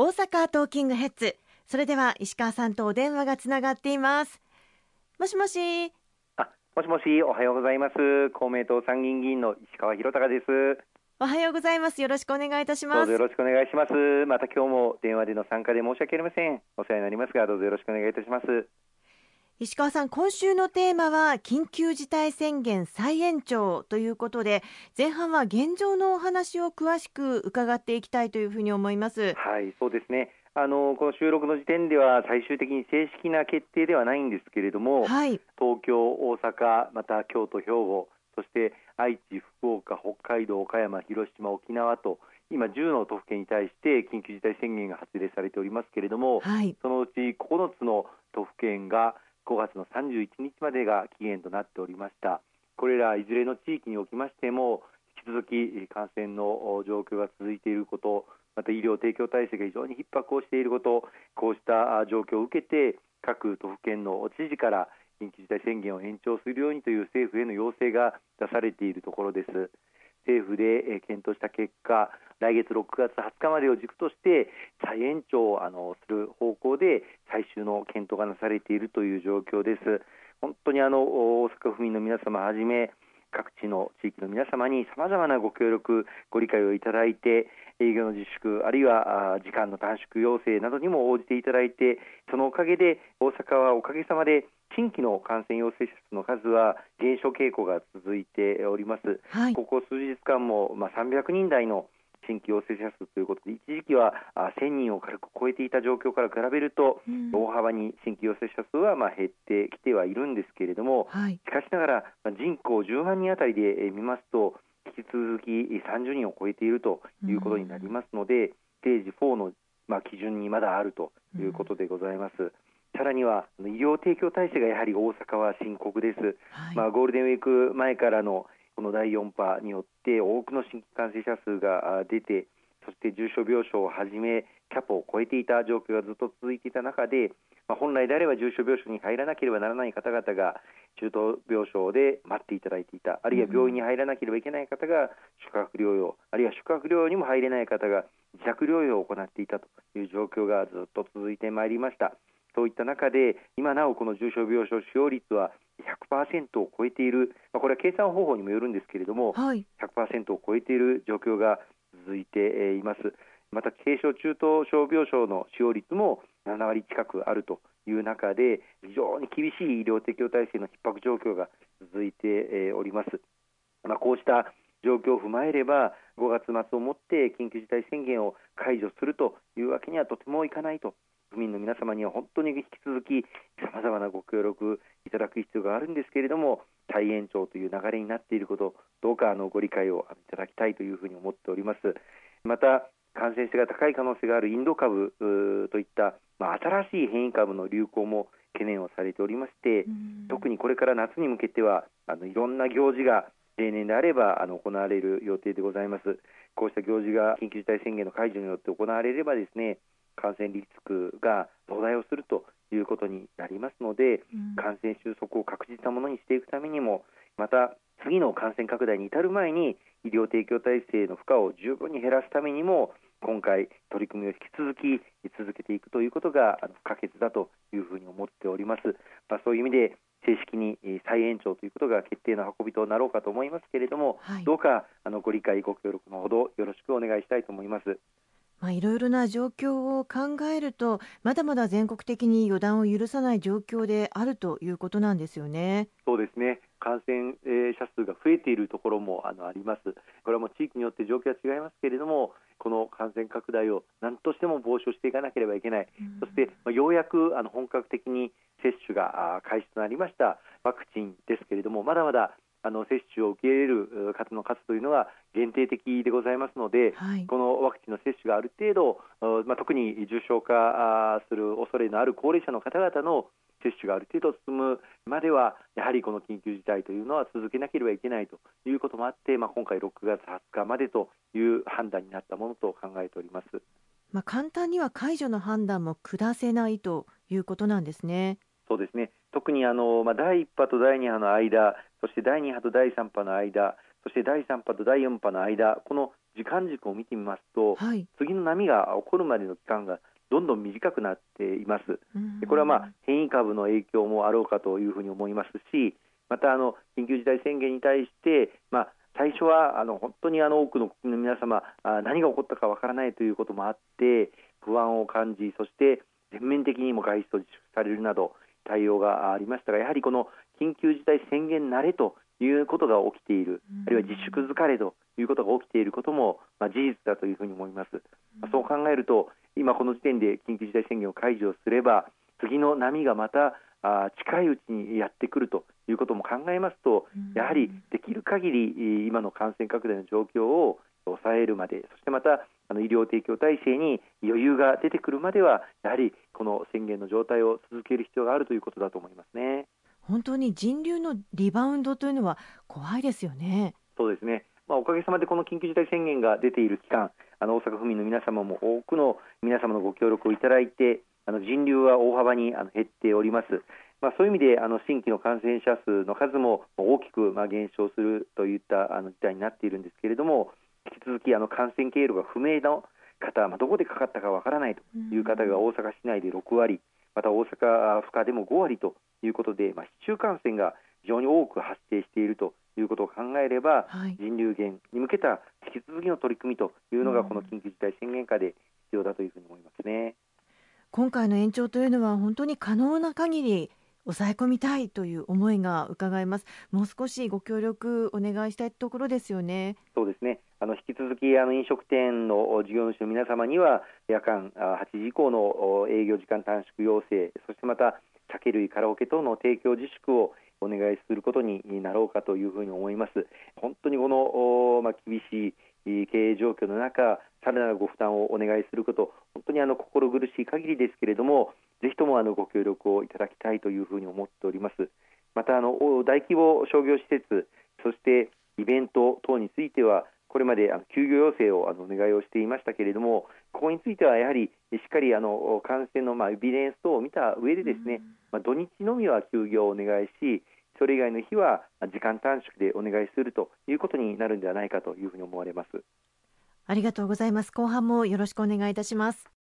大阪トーキングヘッズ。それでは石川さんとお電話がつながっています。もしもし。あもしもしおはようございます。公明党参議院議員の石川博隆です。おはようございます。よろしくお願いいたします。どうぞよろしくお願いします。また今日も電話での参加で申し訳ありません。お世話になりますがどうぞよろしくお願いいたします石川さん今週のテーマは緊急事態宣言再延長ということで前半は現状のお話を詳しく伺っていきたいというふうに思います。はいそうですね。あのこの収録の時点では最終的に正式な決定ではないんですけれども、はい、東京、大阪、また京都、兵庫そして愛知、福岡、北海道、岡山、広島、沖縄と今10の都府県に対して緊急事態宣言が発令されておりますけれども、はい、そのうち9つの都府県が5月の31日までが期限となっておりました。これらいずれの地域におきましても引き続き感染の状況が続いていることまた医療提供体制が非常に逼迫をしていることこうした状況を受けて各都府県の知事から緊急事態宣言を延長するようにという政府への要請が出されているところです。政府で検討した結果来月6月20日までを軸として再延長をあのする方向で最終の検討がなされているという状況です。本当にあの大阪府民の皆様はじめ各地の地域の皆様にさまざまなご協力、ご理解をいただいて営業の自粛あるいは時間の短縮要請などにも応じていただいてそのおかげで大阪はおかげさまで新規の感染陽性者数の数は減少傾向が続いております、はい、ここ数日間も、まあ、300人台の新規陽性者数ということで一時期は1000人を軽く超えていた状況から比べると、うん、大幅に新規陽性者数はまあ減ってきてはいるんですけれども、はい、しかしながら人口10万人あたりで見ますと引き続き30人を超えているということになりますので、うん、ステージ4のまあ基準にまだあるということでございます。うんさらには医療提供体制がやはり大阪は深刻です、はい、まあ、ゴールデンウィーク前からのこの第4波によって多くの新規感染者数が出てそして重症病床をはじめキャパを超えていた状況がずっと続いていた中で、まあ、本来であれば重症病床に入らなければならない方々が中等病床で待っていただいていたあるいは病院に入らなければいけない方が宿泊療養あるいは宿泊療養にも入れない方が自宅療養を行っていたという状況がずっと続いてまいりました。そういった中で今なおこの重症病床使用率は100%を超えている、まあ、これは計算方法にもよるんですけれども、はい、100%を超えている状況が続いています。また軽症中等症病床の使用率も7割近くあるという中で非常に厳しい医療提供体制の逼迫状況が続いております。まあ、こうした状況を踏まえれば5月末をもって緊急事態宣言を解除するというわけにはとてもいかないと府民の皆様には本当に引き続きさまざまなご協力いただく必要があるんですけれども再延長という流れになっていることどうかあのご理解をいただきたいというふうに思っております。また感染性が高い可能性があるインド株といった、まあ、新しい変異株の流行も懸念をされておりまして特にこれから夏に向けてはあのいろんな行事が例年であればあの行われる予定でございます。こうした行事が緊急事態宣言の解除によって行われればですね感染リスクが増大をするということになりますので、うん、感染収束を確実なものにしていくためにもまた次の感染拡大に至る前に医療提供体制の負荷を十分に減らすためにも今回取り組みを引き続き続けていくということが不可欠だというふうに思っております。まあ、そういう意味で正式に再延長ということが決定の運びとなろうかと思いますけれども、はい、どうかあのご理解ご協力のほどよろしくお願いしたいと思います。まあ、いろいろな状況を考えるとまだまだ全国的に予断を許さない状況であるということなんですよね。そうですね感染者数が増えているところもあのあります。これはもう地域によって状況は違いますけれども、この感染拡大を何としても防止していかなければいけない。うん、そして、まあ、ようやくあの本格的に接種が開始となりましたワクチンですけれども、まだまだあの接種を受け入れる方の数というのは限定的でございますので、はい、このワクチンの接種がある程度、まあ、特に重症化する恐れのある高齢者の方々の接種がある程度進むまではやはりこの緊急事態というのは続けなければいけないということもあって、まあ、今回6月20日までという判断になったものと考えております。まあ、簡単には解除の判断も下せないということなんですね。そうですね。特にあの、まあ、第1波と第2波の間そして第2波と第3波の間そして第3波と第4波の間この時間軸を見てみますと、はい、次の波が起こるまでの期間がどんどん短くなっています。これはまあ変異株の影響もあろうかというふうに思いますし、またあの緊急事態宣言に対して、まあ、最初はあの本当にあの多くの国民の皆様あ何が起こったかわからないということもあって不安を感じそして全面的にも外出を自粛されるなど対応がありましたがやはりこの緊急事態宣言慣れということが起きている、あるいは自粛疲れということが起きていることも、まあ、事実だというふうに思います。まあ、そう考えると今この時点で緊急事態宣言を解除すれば次の波がまたあ近いうちにやってくるということも考えますと、やはりできる限り今の感染拡大の状況を抑えるまでそしてまたあの医療提供体制に余裕が出てくるまではやはりこの宣言の状態を続ける必要があるということだと思いますね本当に人流のリバウンドというのは怖いですよね。そうですねまあ、おかげさまでこの緊急事態宣言が出ている期間あの大阪府民の皆様も多くの皆様のご協力をいただいてあの人流は大幅にあの減っております。まあ、そういう意味であの新規の感染者数の数も大きくまあ減少するといったあの事態になっているんですけれども引き続きあの感染経路が不明の方、まあ、どこでかかったかわからないという方が大阪市内で6割また大阪府下でも5割ということで、まあ、市中感染が非常に多く発生しているということを考えれば、はい、人流減に向けた引き続きの取り組みというのがこの緊急事態宣言下で必要だというふうに思いますね。今回の延長というのは本当に可能な限り抑え込みたいという思いが伺えます。もう少しご協力お願いしたいところですよね。そうですね。あの引き続きあの飲食店の事業主の皆様には夜間8時以降の営業時間短縮要請、そしてまた酒類、カラオケ等の提供自粛をお願いすることになろうかというふうに思います。本当にこの、まあ、厳しい経営状況の中、さらなるご負担をお願いすること、本当にあの心苦しい限りですけれども、ぜひともあのご協力をいただきたいというふうに思っております。またあの大規模商業施設、そしてイベント等については、これまであの休業要請をあのお願いをしていましたけれども、ここについてはやはりしっかりあの感染のまあエビデンス等を見た上でですね、まあ、土日のみは休業をお願いし、それ以外の日は時間短縮でお願いするということになるんではないかというふうに思われます。ありがとうございます。後半もよろしくお願いいたします。